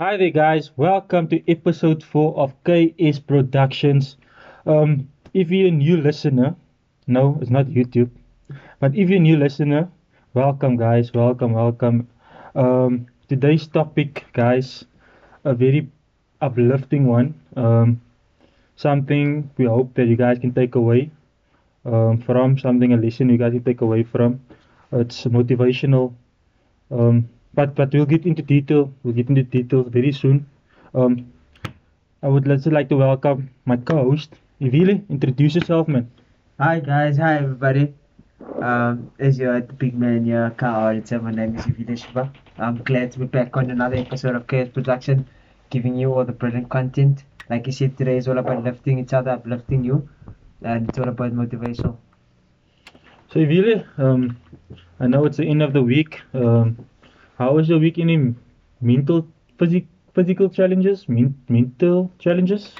Hi there, guys. Welcome to episode four of KS Productions. Um, if you're a new listener, no, it's not YouTube, but if you're a new listener, welcome, guys. Welcome, welcome. Um, today's topic, guys, a very uplifting one. Um, something we hope that you guys can take away um, from, something a lesson you guys can take away from. It's motivational. Um, but but we'll get into detail. We'll get into details very soon. Um, I would also like to welcome my co-host, Ivile. Introduce yourself, man. Hi guys, hi everybody. Um, as you're the big man here, car auditor, my name is Ivile Shiva. I'm glad to be back on another episode of KS Production, giving you all the brilliant content. Like you said, today is all about lifting each other, uplifting you, and it's all about motivation. So Ivile, um, I know it's the end of the week. Um, how was your week? Any mental, physic, physical challenges, men- mental challenges?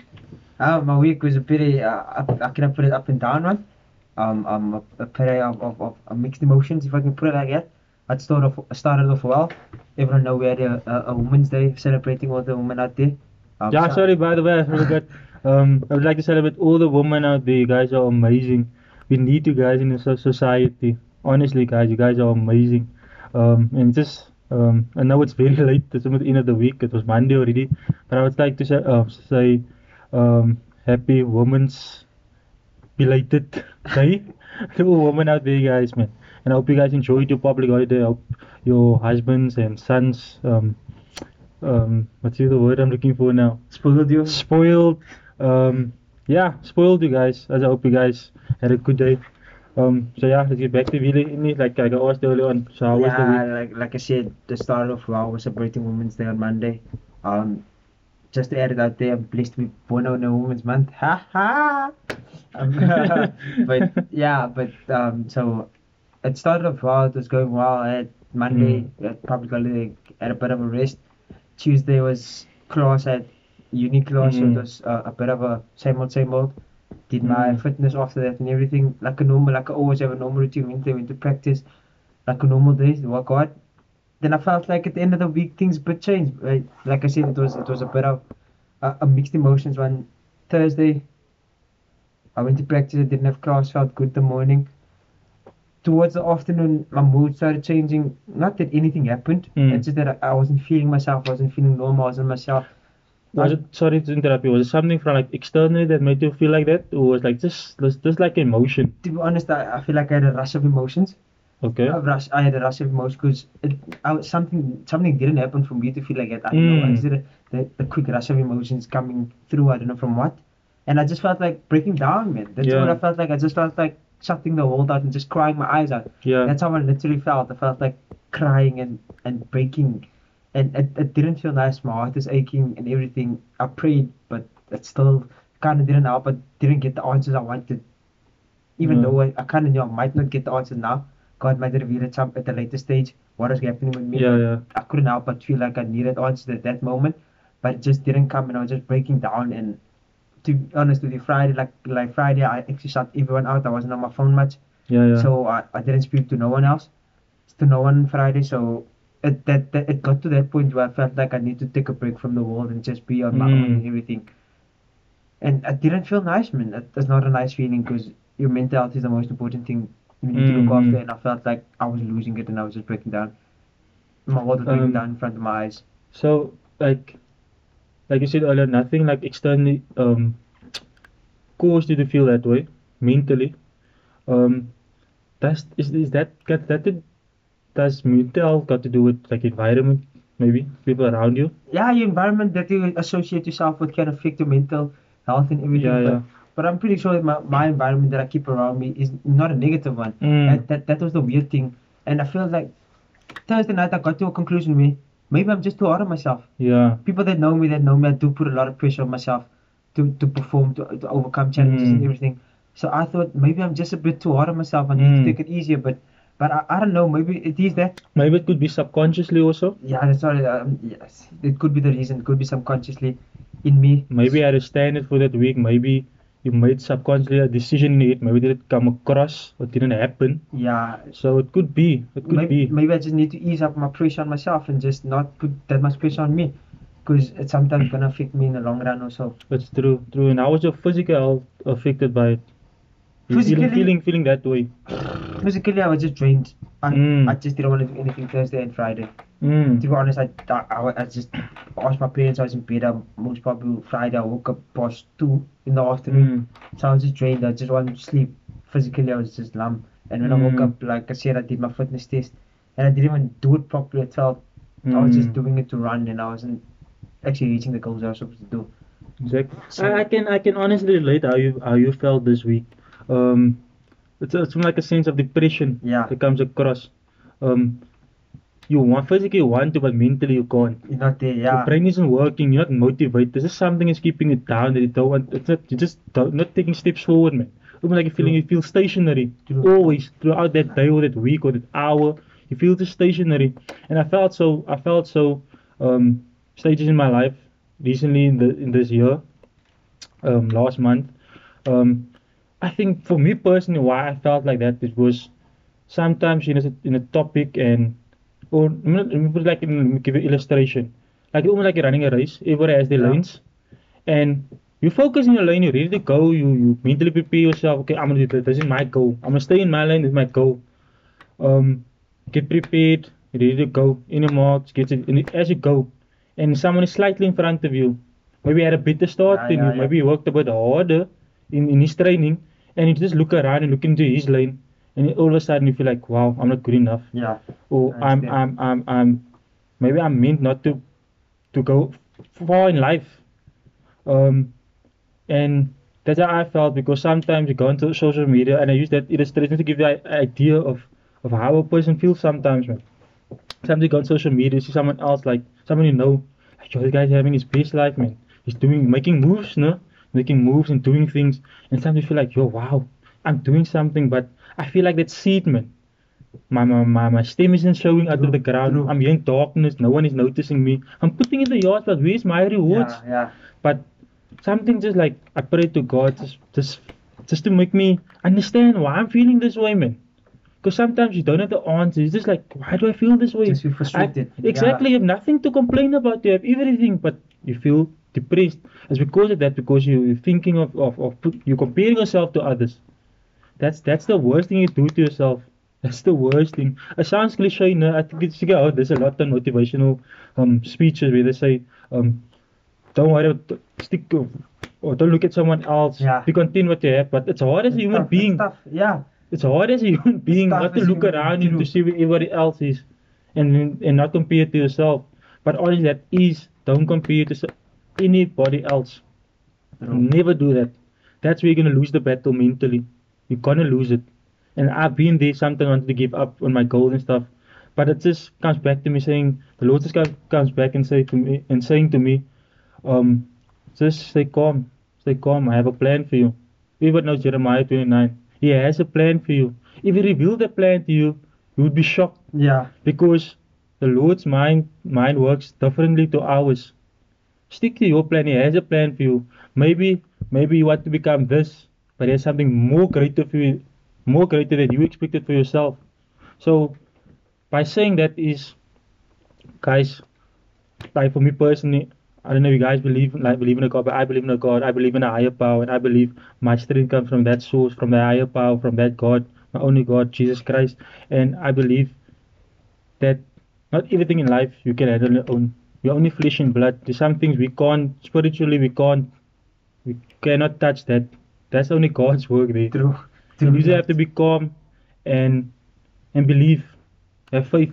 Uh, my week was a bit, uh, up, I can put it up and down one. Um, um, a, a pretty of, of, of mixed emotions, if I can put it like that. I started off, started off well. Everyone know we had a, a, a Women's Day celebrating all the women out there. Um, Yeah, so- sorry, by the way, I forgot. Um, I would like to celebrate all the women out there. You guys are amazing. We need you guys in the society. Honestly, guys, you guys are amazing. Um, and just, um, I know it's very late. It's almost the end of the week. It was Monday already. But I would like to say, uh, say um, happy Women's belated day to all women out there, guys, man. And I hope you guys enjoyed your public holiday. I hope your husbands and sons, um, um, what's the word I'm looking for now? Spoiled you? spoiled. Um, yeah, spoiled you guys. As I hope you guys had a good day. Um, so yeah, let's get back to Vili. Any like I asked earlier on. So how was the yeah, like like I said, the start of wow, we're celebrating Women's Day on Monday. Um, just to add it out there, I'm blessed to be born on a Women's Month. Ha ha. Um, but yeah, but um, so it started off well. It was going well. I had Monday, at public holiday, had a bit of a rest. Tuesday was class at uni class, so Mm. it was uh, a bit of a same old, same old. Did my Mm. fitness after that and everything like a normal, like I always have a normal routine. Went there, went to practice, like a normal day, work out. Then I felt like at the end of the week things a bit changed. Right? Like I said, it was it was a bit of a, a mixed emotions. One Thursday, I went to practice. I didn't have class. Felt good the morning. Towards the afternoon, my mood started changing. Not that anything happened. Mm. It's just that I, I wasn't feeling myself. I wasn't feeling normal. I wasn't myself. Was it sorry to interrupt you? Was it something from like externally that made you feel like that, or was like just just, just like emotion? To be honest, I, I feel like I had a rush of emotions. Okay. A rush. I had a rush of emotions because it, I, was- something something didn't happen for me to feel like that. I don't know. I Mm. just did a, the, the quick rush of emotions coming through. I don't know from what, and I just felt like breaking down, man. That's Yeah. what I felt like. I just felt like shutting the world out and just crying my eyes out. Yeah. That's how I literally felt. I felt like crying and and breaking, and it, it didn't feel nice. My heart is aching and everything. I prayed, but it still kind of didn't help. I didn't get the answers I wanted. Even Mm. though I, I kind of knew I might not get the answers now. God might reveal it some at a later stage. What is happening with me? Yeah, yeah. I couldn't help but feel like I needed answers at that moment, but it just didn't come, and I was just breaking down. And to be honest with you, Friday, like like Friday, I actually shut everyone out. I wasn't on my phone much. Yeah, yeah. So I, I didn't speak to no one else, to no one Friday. So it that, that it got to that point where I felt like I need to take a break from the world and just be on my own Mm. and everything. And it didn't feel nice, man. It, it's not a nice feeling because your mental health is the most important thing you need to look after. And I felt like I was losing it and I was just breaking down. My world was breaking Um, down in front of my eyes. So like like you said earlier, nothing like externally um caused you to feel that way mentally. Um that's is is that that to, does mental got to do with like environment maybe people around you? Yeah, your environment that you associate yourself with can affect your mental health and everything. Yeah, but, yeah. but I'm pretty sure that my, my environment that I keep around me is not a negative one. Mm. That, that that was the weird thing. And I feel like Thursday night I got to a conclusion where maybe I'm just too hard on myself. Yeah. People that know me, that know me, I do put a lot of pressure on myself to, to perform, to, to overcome challenges and Mm. everything. So I thought maybe I'm just a bit too hard on myself. I need Mm. to take it easier. But but I, I don't know. Maybe it is that. Maybe it could be subconsciously also. Yeah, all. Um, yes, it could be the reason. It could be subconsciously in me. Maybe I standard for that week. Maybe you made subconsciously a decision in it. Maybe it didn't come across or didn't happen. Yeah. So it could be. It could maybe, be. maybe I just need to ease up my pressure on myself and just not put that much pressure on me. because it's sometimes gonna affect me in the long run also. That's true, true. And how was your physical health affected by it? Physically- feeling, feeling that way. Physically, I was just drained. I, Mm. I just didn't want to do anything Thursday and Friday. Mm. To be honest, I, I, I, I just asked my parents. I was in bed. um, Most probably Friday. I woke up past two in the afternoon. Mm. So I was just drained. I just wanted to sleep. Physically, I was just numb. And when I woke Mm. up, like I said, I did my fitness test, and I didn't even do it properly at all. I was just Mm. doing it to run, and I wasn't actually reaching the goals I was supposed to do. Exactly. So- I, I can I can honestly relate how you how you felt this week. Um, it's it's like a sense of depression Yeah. that comes across. Um, you want physically you want to, but mentally you can't. You're not there. yeah. Your brain isn't working. You're not motivated. There's just something is keeping it down that you don't want. It's not. You just don't, not taking steps forward, man. Almost like you're feeling you feel stationary True. always throughout that day or that week or that hour. You feel just stationary, and I felt so. I felt so. Um, stages in my life recently in the in this year, um, last month. Um, I think for me personally, why I felt like that it was sometimes you know in a topic and or let me let me put it like in, give you illustration. Like almost like you're running a race, everybody has their Yeah. lanes, and you focus in your lane, you're ready to go, you, you mentally prepare yourself, okay, I'm gonna do this, this is my goal. I'm gonna stay in my lane, this is my goal. Um get prepared, ready to go, in your marks, get it and as you go, and someone is slightly in front of you. Maybe had a better start Yeah, than yeah, you, maybe he worked a bit harder in, in his training and you just look around and look into his lane and all of a sudden you feel like, wow, I'm not good enough Yeah. or I'm. I'm, I'm, I'm, maybe I'm meant not to, to go far in life. Um, and that's how I felt because sometimes you go into social media and I use that illustration to give you an idea of, of how a person feels sometimes, man. Sometimes you go on social media, see someone else, like someone you know, like, yo, this guy's having his best life, man. He's doing, making moves, no? Making moves and doing things. And sometimes you feel like, yo, wow, I'm doing something, but I feel like that seed, man. My, my, my, my stem isn't showing out of the ground. true. I'm in darkness. No one is noticing me. I'm putting in the yards, but where's my rewards? Yeah. Yeah. But something just like I pray to God just just just to make me understand why I'm feeling this way, man. Because sometimes you don't have the answer. It's just like, why do I feel this way? Just I- frustrated. exactly. You have nothing to complain about. You have everything, but you feel depressed. It's because of that. Because you, you're thinking of, of, of you're comparing yourself to others. That's that's the worst thing you do to yourself. That's the worst thing. It sounds cliche, no? I think it's yeah, there's a lot of motivational um speeches where they say um don't worry about stick to, or don't look at someone else. Yeah. Be content what you have. But it's hard as a human tough, being. It's tough. Yeah. It's hard as a human being not to look around and to see where everybody else is and and not compare to yourself. But honestly, that is don't compare to anybody else. Never do that. That's where you're gonna lose the battle mentally. You're gonna lose it. And I've been there. Sometimes I wanted to give up on my goals and stuff, but it just comes back to me saying the Lord just comes, back and say to me and saying to me, um, just stay calm, stay calm. I have a plan for you. Everybody knows Jeremiah 29. He has a plan for you. If he revealed the plan to you, you would be shocked Yeah. because the Lord's mind mind works differently to ours. Stick to your plan. He has a plan for you. Maybe maybe you want to become this, but there's something more greater for you, more greater than you expected for yourself. So by saying that is, guys, like for me personally, I don't know if you guys believe like believe in a God, but I believe in a God. I believe in a higher power, and I believe my strength comes from that source, from the higher power, from that God, my only God, Jesus Christ. And I believe that not everything in life you can handle on your own. We're only flesh and blood. There's some things we can't spiritually we can't we cannot touch that. That's only God's work there. True. You True. usually have to be calm and and believe. Have faith.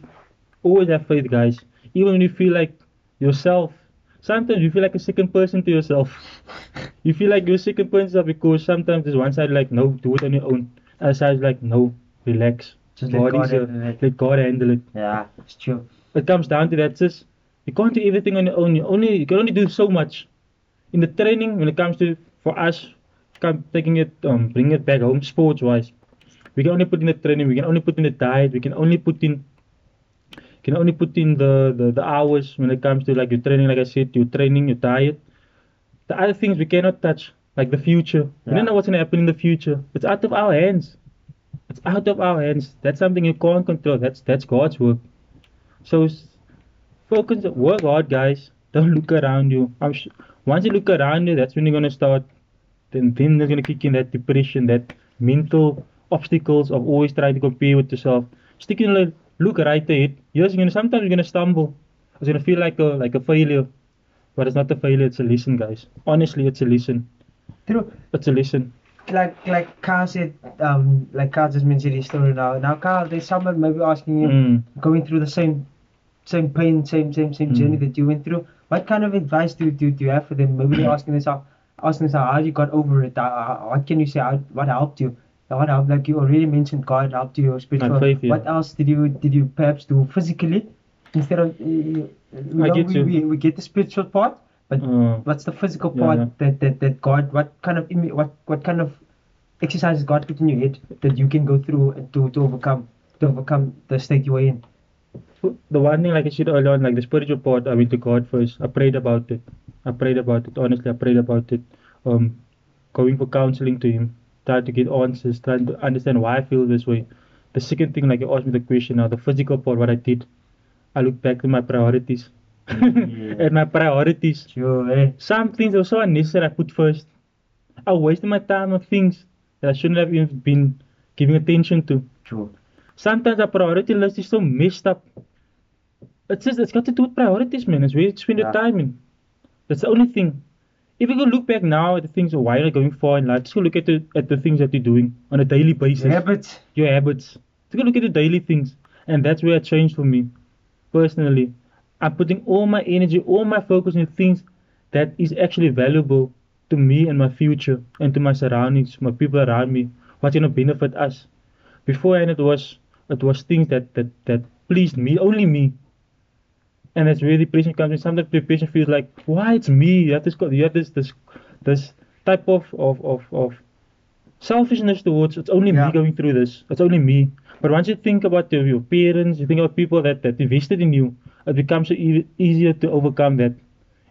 Always have faith, guys. Even when you feel like yourself. Sometimes you feel like a second person to yourself. you feel like you're a second person because sometimes there's one side like no, do it on your own. Other side like no, relax. Just let God is here. handle it. Let God handle it. Yeah. It's true. It comes down to that, sis. You can't do everything on your own. You only you can only do so much. In the training, when it comes to for us, come taking it, um, bringing it back home, sports wise, we can only put in the training. We can only put in the diet. We can only put in, can only put in the, the the hours when it comes to like your training. Like I said, your training, your diet. The other things we cannot touch, like the future. We don't know what's gonna happen in the future. It's out of our hands. It's out of our hands. That's something you can't control. That's that's God's work. So focus, work hard, guys. Don't look around you. I'm sh- once you look around you, that's when you're gonna start. Then then are gonna kick in that depression, that mental obstacles of always trying to compare with yourself. Stick Sticking like look right ahead. Yes, you're gonna sometimes you're gonna stumble. It's gonna feel like a like a failure. But it's not a failure, it's a lesson, guys. Honestly, it's a lesson. True. It's a lesson. Like like Carl said, um, like Carl just mentioned his story now. Now, Carl, there's someone maybe asking you, Mm. going through the same same pain, same same same Mm. journey that you went through. What kind of advice do do, do you have for them? Maybe they're asking themselves, asking themselves how you got over it. Uh, uh, what can you say? How, what helped you? Uh, What helped? Like you already mentioned, God helped you spiritual. faith, yeah. What else did you did you perhaps do physically instead of? Uh, we, get we, you. we we get the spiritual part, but Uh, what's the physical part yeah. that, that that God? What kind of what what kind of exercises God put in your head that you can go through to to overcome to overcome the state you're in? The one thing like I said earlier on, like the spiritual part, I went to God first. I prayed about it. I prayed about it. Honestly, I prayed about it. Um, going for counseling to Him, trying to get answers, trying to understand why I feel this way. The second thing, like you asked me the question now, the physical part, what I did, I look back to my priorities. Yeah. and my priorities. Sure, eh? Some things were so unnecessary I put first. I wasted my time on things that I shouldn't have even been giving attention to. Sure. Sometimes our priority list is so messed up. It's just it's got to do with priorities, man. It's where you spend your Yeah. time in. That's the only thing. If you go look back now at the things of why you're going for in life, just go look at the at the things that you're doing on a daily basis. Your habits. Your habits. Just go look at the daily things. And that's where it changed for me. Personally. I'm putting all my energy, all my focus in things that is actually valuable to me and my future and to my surroundings, my people around me, what's gonna benefit us. Beforehand it was it was things that, that, that pleased me, only me. And that's where depression comes in. Sometimes depression feels like, why it's me? You have this you have this this this type of of, of, of selfishness towards it's only Yeah. me going through this. It's only me. But once you think about your, your parents, you think about people that, that invested in you, it becomes e- easier to overcome that.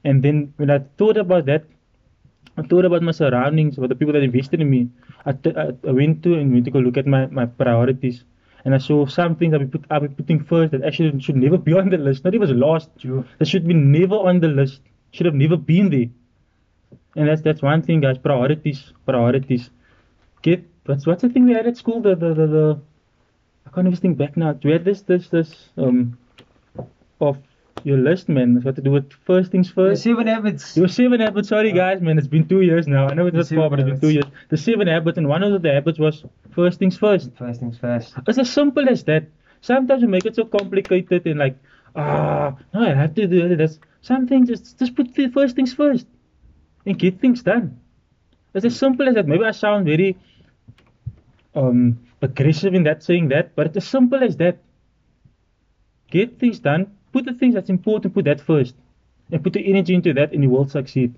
And then when I thought about that, I thought about my surroundings, about the people that invested in me. I, t- I, I went to and went to go look at my, my priorities. And I saw some things I've been, put, I've been putting first that actually should never be on the list. Not even last. Sure. That should be never on the list. Should have never been there. And that's that's one thing, guys. Priorities, priorities. Get what's what's the thing we had at school? The the the, the I can't even think back now. We had this this this um of your list, man. It's got to do with first things The first. seven habits. Your seven habits. Sorry, guys, man. It's been two years now. I know it The was seven but it's been two years. The seven habits, and one of the habits was first things first. First things first. It's as simple as that. Sometimes we make it so complicated and like, ah, no, I have to do this. Some things just just put the first things first and get things done. It's as simple as that. Maybe I sound very um aggressive in that saying that, but it's as simple as that. Get things done. Put the things that's important. Put that first, and put the energy into that, and you will succeed.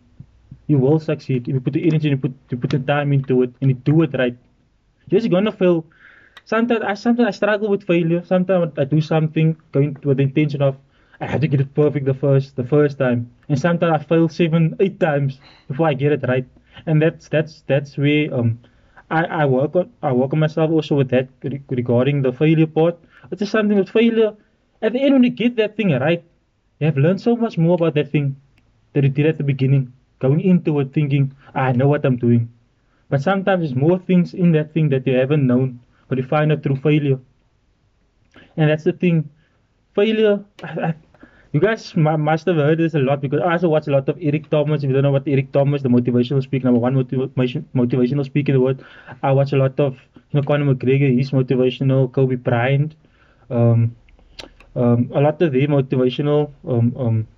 You will succeed if you put the energy and put you put the time into it and you do it right. Yes, you're just gonna fail. Sometimes I sometimes I struggle with failure. Sometimes I do something going with the intention of I have to get it perfect the first the first time, and sometimes I fail seven eight times before I get it right. And that's that's that's where um I I work on I work on myself also with that regarding the failure part. It's just something with failure. At the end, when you get that thing right, you have learned so much more about that thing that you did at the beginning. Going into it thinking I know what I'm doing. But sometimes there's more things in that thing that you haven't known, but you find out through failure. And that's the thing. Failure, I, I, you guys mu- must have heard this a lot because I also watch a lot of Eric Thomas. If you don't know what Eric Thomas, the motivational speaker, number one motivation, motivational speaker in the world, I watch a lot of you know Conor McGregor, he's motivational, Kobe Bryant, um, um, a lot of their motivational um, um,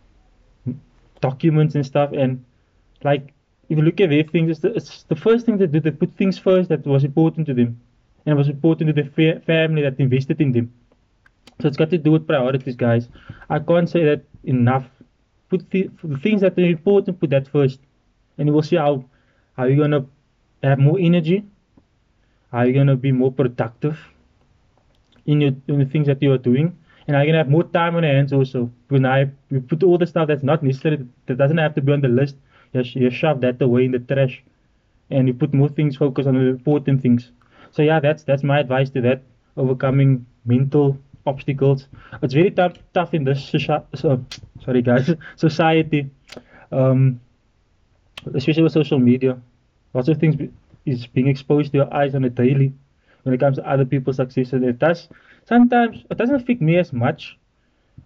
documents and stuff. And like if you look at their things, it's the, it's the first thing they did. They put things first that was important to them, and it was important to the fa- family that invested in them. So it's got to do with priorities, guys. I can't say that enough. Put the, the things that are important, put that first, and you will see how how you're gonna have more energy, how you're gonna be more productive in your in the things that you are doing, and you're gonna have more time on your hands also. When I you put all the stuff that's not necessary, that doesn't have to be on the list, you, you shove that away in the trash, and you put more things focus on the important things. So yeah, that's that's my advice to that overcoming mental obstacles. It's very tough tough in this so, sorry guys society. Um, especially with social media. Lots of things be, is being exposed to your eyes on a daily when it comes to other people's success. And it does sometimes it doesn't affect me as much.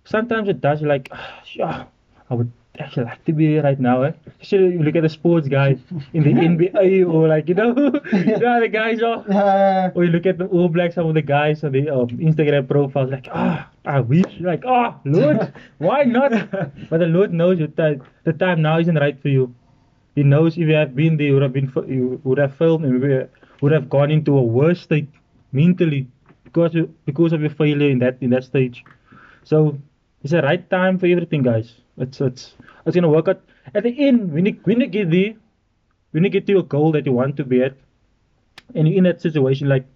Sometimes it does like ah, yeah, I would actually like to be here right now, eh? Especially you look at the sports guy in the NBA or like you know, you know the guys are. Uh, Or you look at the All Blacks, some of the guys on the um, Instagram profiles, like, ah, I wish, like, ah, Lord, why not? But the Lord knows your time. The time now isn't right for you. He knows if you have been there, you would have been, you would have failed, and would have gone into a worse state mentally because you, because of your failure in that in that stage. So it's the right time for everything, guys. It's it's it's gonna work out. At the end, when you when you get there, when you get to your goal that you want to be at, and you're in that situation, like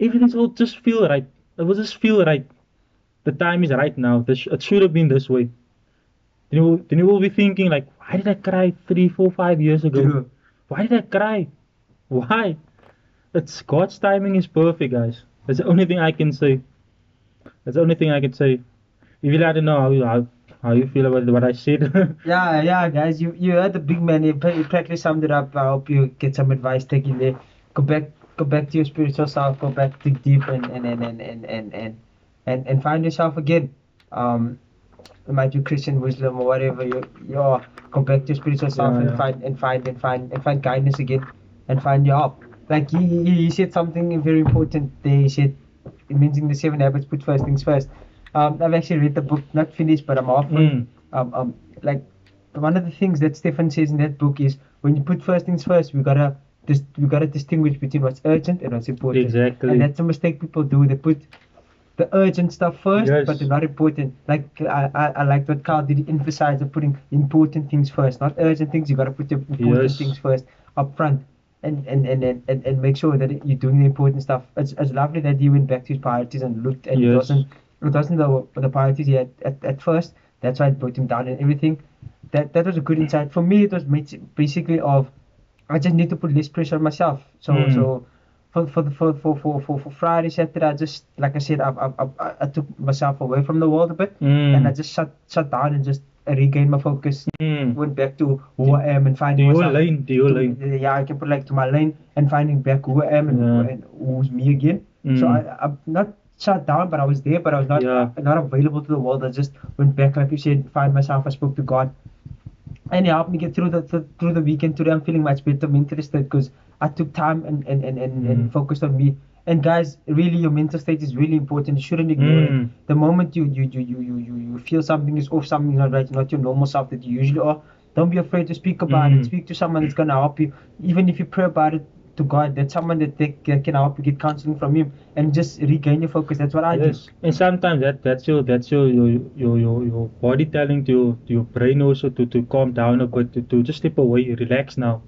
everything's will just feel right. It will just feel right. The time is right now. This it should have been this way. Then you, will- then you will be thinking like, why did I cry three, four, five years ago? True. Why did I cry? Why? It's God's timing is perfect, guys. That's the only thing I can say. That's the only thing I can say. If you like to know how you, how, how you feel about what I said, yeah, yeah, guys, you you heard the big man. You practically summed it up. I hope you get some advice taken there. Go back, go back to your spiritual self. Go back, dig deep, and and and and and and and, and, and find yourself again. Um, it might be Christian wisdom or whatever you you are. Go back to your spiritual self Yeah, and yeah. find and find and find and find guidance again, and find your help. Like he, he, said something very important there. He said, mentioning the seven habits, put first things first. Um, I've actually read the book, not finished, but I'm halfway. Mm. Um, um, like one of the things that Stefan says in that book is when you put first things first, we gotta dis- we gotta distinguish between what's urgent and what's important. Exactly. And that's a mistake people do. They put the urgent stuff first, Yes. but they're not important. Like I, I, I like what Carl did emphasize of putting important things first, not urgent things. You gotta put the important Yes. things first up front. And, and, and, and, and, make sure that you're doing the important stuff. It's, it's lovely that he went back to his priorities and looked and it Yes. wasn't it wasn't the, the priorities he had at, at first. That's why it brought him down and everything. That that was a good insight. For me, it was basically of I just need to put less pressure on myself. So Mm. so for for, the- for for for for for Friday, Saturday, I just like I said, I I, I, I took myself away from the world a bit, Mm. and I just shut shut down and just regained my focus. Mm. Went back to who I am and finding your lane, to your lane. Yeah, I can put like to my lane and finding back who I am and, Yeah. and who's me again. So Mm. I, I'm not shut down, but I was there, but I was not Yeah. not available to the world. I just went back, like you said, find myself. I spoke to God, and he helped me get through the th- through the weekend. Today, I'm feeling much better mentally because I took time and and and, and, and Mm. focused on me. And guys, really, your mental state is really important. You shouldn't ignore Mm. it. The moment you you, you, you, you you feel something is off, something is not right, not your normal self that you usually are. Don't be afraid to speak about Mm. it. Speak to someone that's gonna help you. Even if you pray about it to God, that's someone that, they, can help you get counseling from Him and just regain your focus. That's what I. Yes, and sometimes that that's your that's your your your your, your body telling to your, to your brain also to, to calm down a bit to, to just step away, relax now.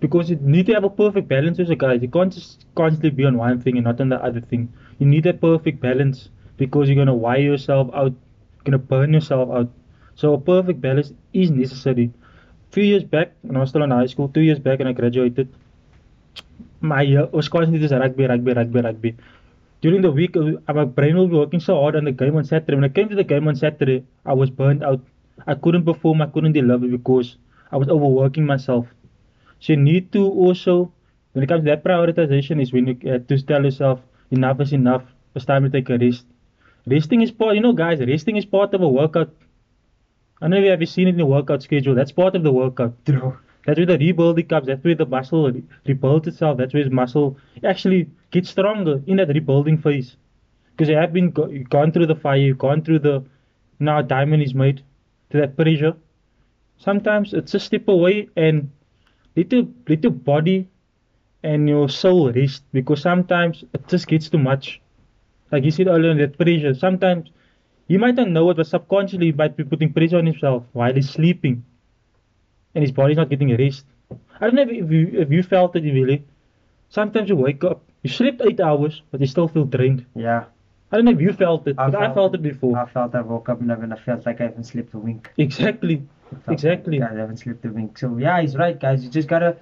Because you need to have a perfect balance also guys. You can't just constantly be on one thing and not on the other thing. You need a perfect balance because you're gonna wire yourself out, you're gonna burn yourself out. So a perfect balance is necessary. Few years back, when I was still in high school, two years back when I graduated, my uh, was constantly just rugby, rugby, rugby, rugby during the week, uh, my brain be working so hard on the game on Saturday. When I came to the game on Saturday, I was burned out. I couldn't perform, I couldn't deliver because I was overworking myself. So you need to also, when it comes to that prioritization, is when you uh, to tell yourself, enough is enough. It's time to take a rest. Resting is part, you know, guys, resting is part of a workout. I don't know if you have seen it in the workout schedule. That's part of the workout. That's where the rebuilding comes. That's where the muscle re- rebuilds itself. That's where the muscle actually gets stronger in that rebuilding phase. Because you have been go- gone through the fire, you've gone through the now diamond is made to that pressure. Sometimes it's a step away and let your let your body and your soul rest because sometimes it just gets too much. Like you said earlier, that pressure. Sometimes he might not know it, but subconsciously he might be putting pressure on himself while he's sleeping and his body's not getting rest. I don't know if you if you felt it really. Sometimes you wake up, you slept eight hours, but you still feel drained. Yeah. I don't know if you felt it, I but I felt felt it. it before. I felt I woke up and I felt like I haven't slept a wink. Exactly. Exactly. I haven't slept a wink. So yeah, he's right, guys. You just gotta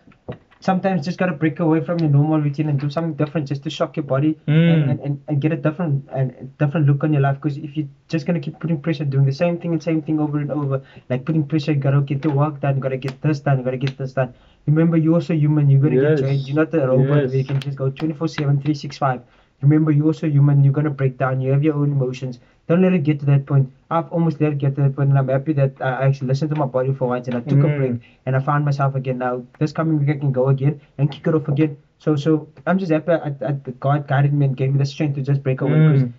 sometimes just gotta break away from your normal routine and do something different just to shock your body Mm. and, and, and, and get a different and different look on your life. Because if you're just gonna keep putting pressure, doing the same thing and same thing over and over, like putting pressure, you gotta get the work done, you gotta get this done, you gotta get this done. Remember, you're also human. You're gonna Yes. get drained. You're not a robot Yes. where you can just go 24/7, 365. Remember, you're also human. You're gonna break down. You have your own emotions. Don't let it get to that point. I've almost let it get to that point, and I'm happy that I actually listened to my body for once and I took a Mm. break and I found myself again. Now this coming week I can go again and kick it off again. So so I'm just happy at, at that God guided me and gave me the strength to just break away. Because Mm.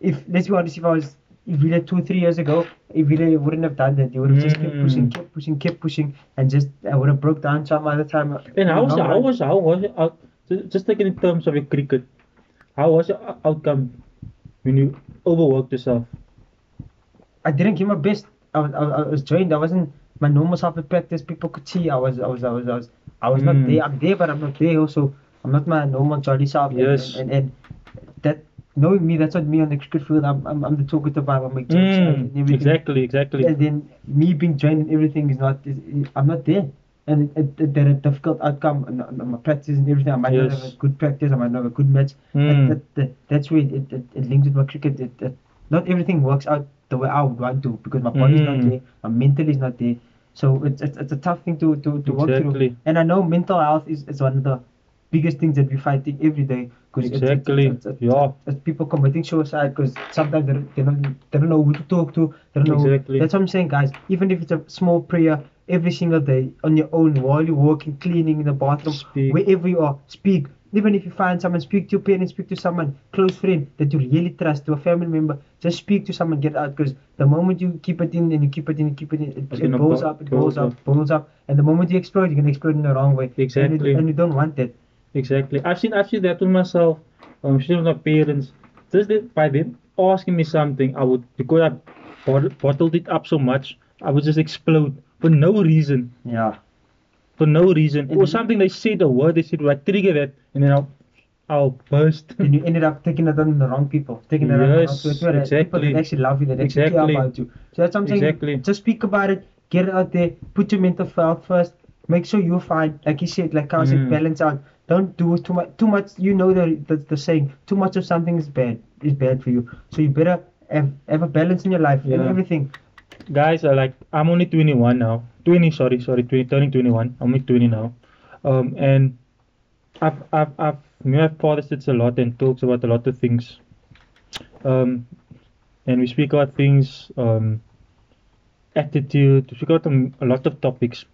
if let's be honest, if I was if really two three years ago, if really wouldn't have done that, you would have just kept pushing, Mm. kept pushing, kept pushing, and just I would have broke down some other time. And how was how was how was just like in terms of your cricket, how was your outcome when you overworked yourself? I didn't give my best. I was, I was, I was drained. I wasn't my normal self at practice. People could see I was, I was, I was, I was, I was not Mm. there. I'm there, but I'm not there. Also, I'm not my normal jolly self. Yes. And, and, and that knowing me, that's not me on the cricket field. I'm, I'm, I'm the talkative vibe. I make jokes Mm, exactly, exactly. And then me being drained and everything is not. Is, I'm not there. And it, it, that a difficult outcome on my practice and everything. I might not have a good practice. I might not have a good match. Mm. That, that, that's where it, it, it links with my cricket. It, it, not everything works out the way I would want to because my body's not Mm. there, my mental is not there. So it's, it's, it's a tough thing to, to, to work through. And I know mental health is, is one of the biggest things that we're fighting every day. Cause Exactly. It's, it's, it's, Yeah. it's people committing suicide because sometimes they don't, they, don't, they don't know who to talk to. They don't know. Exactly. That's what I'm saying, guys. Even if it's a small prayer every single day on your own while you're walking, cleaning in the bathroom, Speak. wherever you are, speak. Even if you find someone, speak to your parents, speak to someone, close friend that you really trust, to a family member. Just speak to someone, get out. Because the moment you keep it in and you keep it in, you keep it in, it, it gonna blows bu- up, it blows blows up, blows up. And the moment you explode, you're gonna explode in the wrong way. And you- Exactly. And you, don't want that. Exactly. I've seen I've seen that with myself. Um, seen with my parents. Just by them asking me something, I would because I bottled it up so much, I would just explode for no reason. Yeah. For no reason. Or And- something they said, a word they said, like trigger that, and then I'll I'll burst. And you ended up taking it on the wrong people, taking it on the wrong Yes, people, people that actually love you, that actually Exactly. care about you. So that's something. Exactly. Just speak about it, get it out there, put your mental health first, make sure you're fine. Like you said, like I said, Mm. balance out. Don't do too much. Too much. You know the, the the saying. Too much of something is bad. Is bad for you. So you better have, have a balance in your life and everything. Guys are like I'm only 21 now. 20, sorry, sorry, 20, turning 21. I'm only 20 now. Um, and I've I've I've my father sits a lot and talks about a lot of things. Um, and we speak about things, um, attitude. We speak about um, a lot of topics.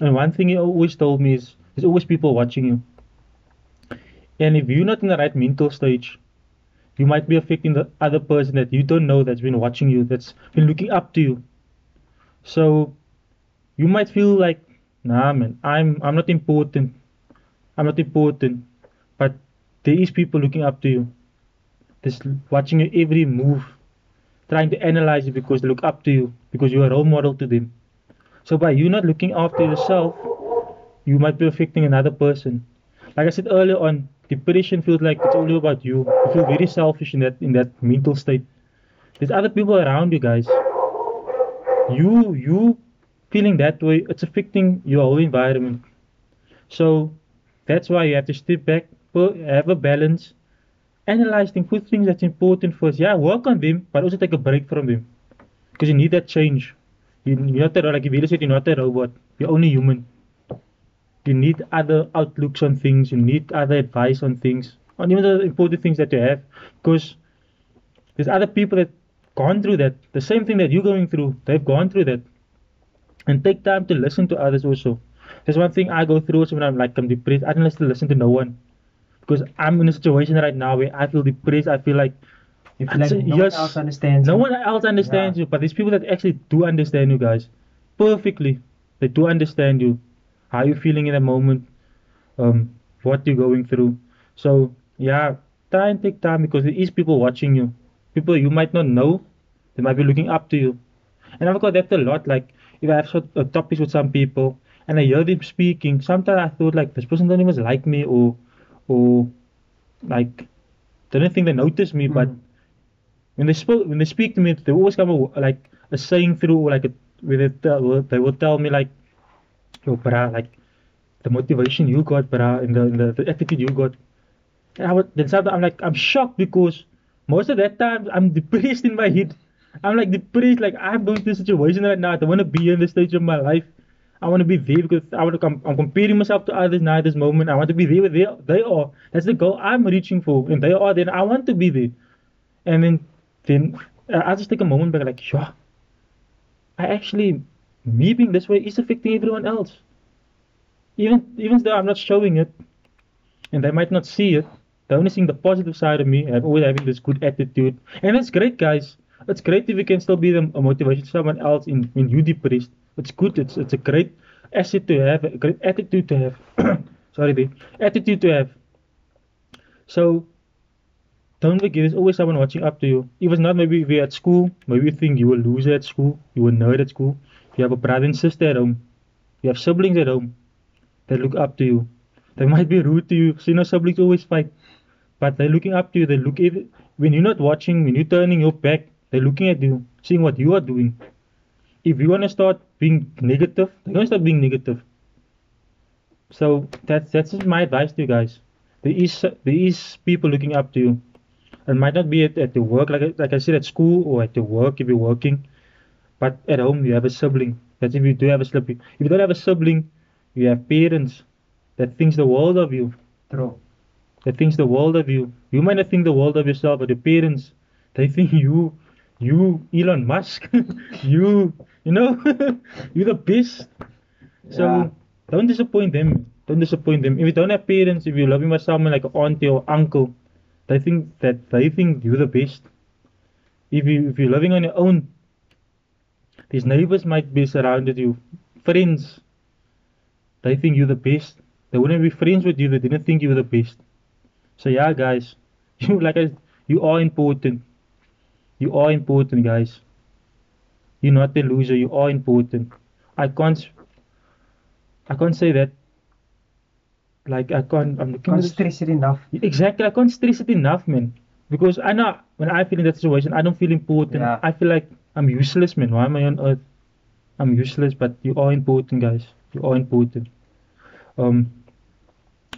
And one thing he always told me is there's always people watching you. And if you're not in the right mental stage, you might be affecting the other person that you don't know that's been watching you, that's been looking up to you. So you might feel like, nah man, I'm I'm not important. I'm not important. But there is people looking up to you. Just watching your every move, trying to analyze you because they look up to you, because you're a role model to them. So by you not looking after yourself, you might be affecting another person. Like I said earlier on, depression feels like it's only about you. You feel very selfish in that in that mental state. There's other people around you guys. You you feeling that way, it's affecting your whole environment. So that's why you have to step back, have a balance, analyze things, put things that's important first. Yeah, work on them, but also take a break from them. Because you need that change. You, you're not a, like Vila said, you're not a robot. You're only human. You need other outlooks on things. You need other advice on things, on even the important things that you have. Because there's other people that gone through that, the same thing that you're going through. They've gone through that, and take time to listen to others also. There's one thing I go through also when I'm like I'm depressed. I don't listen to listen to no one, because I'm in a situation right now where I feel depressed. I feel like You feel like no yes. one else understands. no you. one else understands Yeah. you, but there's people that actually do understand you guys perfectly. They do understand you, how you're feeling in the moment, um, what you're going through. So yeah, try and take time because there is people watching you. People you might not know, they might be looking up to you. And I've got that a lot. Like if I have sort of topics with some people and I hear them speaking, sometimes I thought like this person don't even like me or or like they don't think they notice me, but Mhm. when they spoke when they speak to me, they always come a, like a saying through or like a where they tell, they will tell me like, yo, bruh, like the motivation you got, bruh, and the, and the, the attitude you got. And I was, then sometimes I'm like, I'm shocked because most of that time I'm depressed in my head. I'm like depressed, like I'm going through a situation right now. I don't want to be in this stage of my life. I want to be there because I want to come. I'm comparing myself to others now at this moment. I want to be there where they, they are. That's the goal I'm reaching for, and they are. Then I want to be there. And then, then I I just take a moment back, like, yeah, I actually, me being this way is affecting everyone else. Even even though I'm not showing it, and they might not see it, they're only seeing the positive side of me. I'm always having this good attitude, and it's great, guys. It's great if you can still be the a motivation to someone else in when you depressed. It's good. It's it's a great asset to have, a great attitude to have. Sorry, the attitude to have. So don't forget, there's always someone watching up to you. If it's not maybe if you're at school, maybe you think you were a loser at school, you were a nerd at school. You have a brother and sister at home. You have siblings at home that look up to you. They might be rude to you. So you know siblings always fight. But they're looking up to you. They look even when you're not watching, when you're turning your back, they're looking at you, seeing what you are doing. If you wanna start being negative, they're gonna start being negative. So that's that's my advice to you guys. There is there is people looking up to you. It might not be at, at the work like like I said at school or at the work if you're working, but at home you have a sibling. That's if you do have a sibling. If you don't have a sibling, you have parents that thinks the world of you. True. That thinks the world of you. You might not think the world of yourself, but your parents, they think you, you Elon Musk, you, you know, you're the best. So Yeah. don't disappoint them. Don't disappoint them. If you don't have parents, if you're loving by someone like an auntie or uncle, they think that they think you're the best. If you if you're living on your own, these neighbors might be surrounded you, friends. They think you're the best. They wouldn't be friends with you. They didn't think you were the best. So yeah, guys, you like I, you are important. You are important, guys. You're not a loser. You are important. I can't. I can't say that. Like I can't. I'm looking. Can't stress it enough. Exactly. I can't stress it enough, man. Because I know when I feel in that situation, I don't feel important. Yeah. I feel like I'm useless, man. Why am I on earth? I'm useless, but you are important, guys. You are important. Um,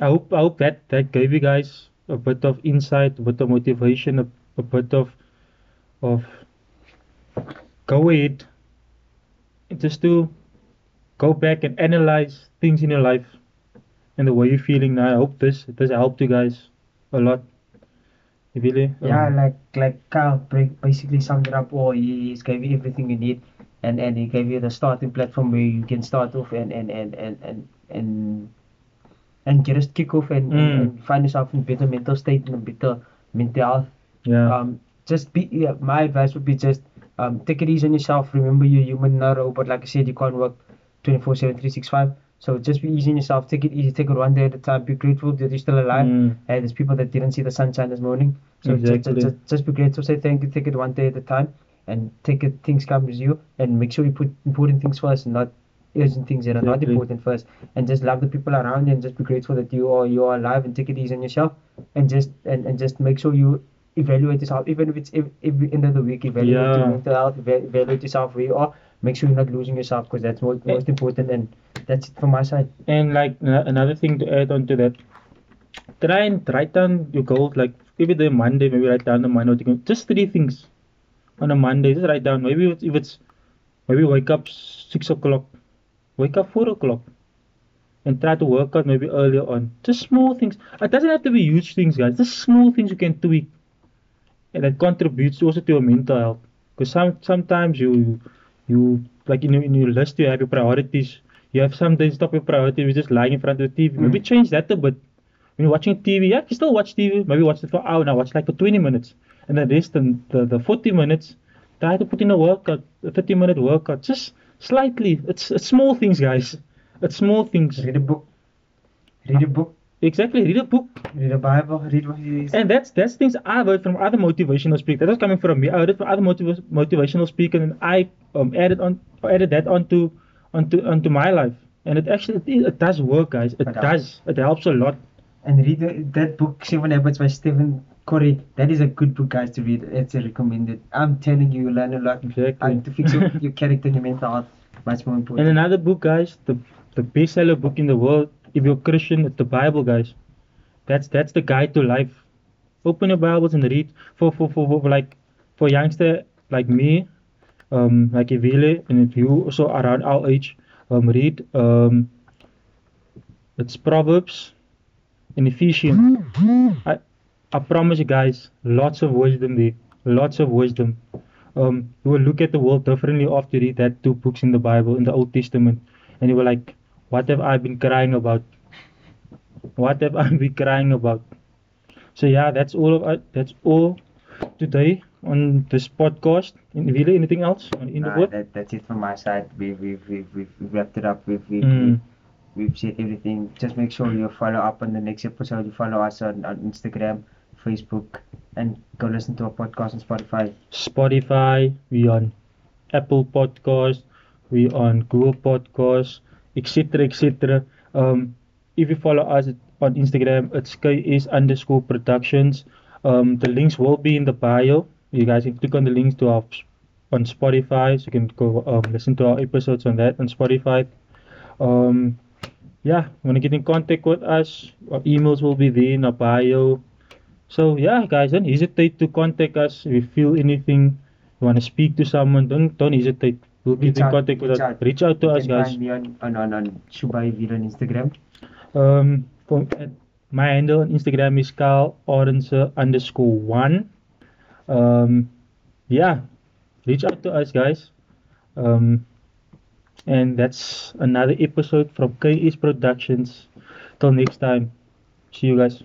I hope I hope that that gave you guys a bit of insight, a bit of motivation, a, a bit of of go ahead, and just to go back and analyze things in your life and the way you're feeling now. I hope this this helped you guys a lot. Really. um, Yeah, like like Kyle basically summed it up. He, he's gave you everything you need, and and he gave you the starting platform where you can start off and and and and and and, and just kick off and, and, Mm. and find yourself in better mental state and a better mental health. yeah. Um, just be. Yeah, my advice would be just um, take it easy on yourself. Remember, you're human, not a robot. Like I said, you can't work 24/7, 365. So just be easy on yourself. Take it easy. Take it one day at a time. Be grateful that you're still alive. Mm. And there's people that didn't see the sunshine this morning. So Exactly. ju- just be grateful. Say thank you. Take it one day at a time, and take it things come with you, and make sure you put important things first, and not urgent things that are not important first. And just love the people around you, and just be grateful that you are you are alive, and take it easy on yourself, and just and, and just make sure you evaluate yourself, even if it's if, every end of the week. Evaluate Yeah. your mental health. Evaluate yourself where you are. Make sure you're not losing yourself, because that's most, most important. And that's it from my side. And like ano- another thing to add on to that, try and write down your goals. Like maybe the Monday, maybe write down the Monday. Just three things on a Monday. Just write down. Maybe if it's maybe wake up six o'clock, wake up four o'clock, and try to work out maybe earlier on. Just small things. It doesn't have to be huge things, guys. Just small things you can tweak, and that contributes also to your mental health. Because some sometimes you you like in your, in your list you have your priorities. You have some days top your priority is just lying in front of the TV. Maybe Mm. change that a bit. When you're watching TV, yeah, you still watch TV. Maybe watch it for an hour now. Watch like for 20 minutes, and the rest the the, the 40 minutes. Try to put in a workout, a 30 minute workout, just slightly. It's it's small things, guys. It's small things. Read a book. Read a book. Exactly. Read a book. Read a Bible. Read what you. And that's that's things I've heard from other motivational speakers. That was coming from me. I heard it from other motiva- motivational speakers, and I um, added on added that onto onto onto my life. And it actually it, it does work, guys. It It does. It helps a lot. And read the, that book, Seven Habits by Stephen Covey. That is a good book, guys, to read. It's a recommended. I'm telling you, you learn a lot. Exactly. And to fix your, your character and your mental health, much more important. And another book, guys, the the bestseller book in the world if you're Christian, it's the Bible, guys. That's that's the guide to life. Open your Bibles and read. For for for, for like for youngster like me, um, like Evile, and if you also around our age, um, read um, it's Proverbs and Ephesians. I I promise you guys, lots of wisdom there, lots of wisdom. Um, you will look at the world differently after you read that two books in the Bible, in the Old Testament, and you were like, what have I been crying about? What have I been crying about? So yeah, that's all of it. That's all today on this podcast. And Vile, anything else on in the Nah, that, that's it from my side. We, we, we, we've, we've wrapped it up. We've, we've, Mm. we've said everything. Just make sure you follow up on the next episode. You follow us on, on Instagram, Facebook, and go listen to our podcast on Spotify. Spotify, we on Apple Podcast, we on Google Podcast, etc. etc. Um, if you follow us on Instagram, it's KS underscore productions. Um, the links will be in the bio. You guys can click on the links to our on Spotify, so you can go um, listen to our episodes on that on Spotify. Um, yeah, want to get in contact with us? Our emails will be there in our bio. So yeah, guys, don't hesitate to contact us if you feel anything. You want to speak to someone, don't don't hesitate. We'll Reach get in out, contact with us. out. Reach out to you us, can guys. find me on, on, on, on Shubai on Instagram. Um, uh, my handle on Instagram is Carl Orange underscore one. Um, yeah, reach out to us, guys. Um, and that's another episode from KS Productions. Till next time, see you guys.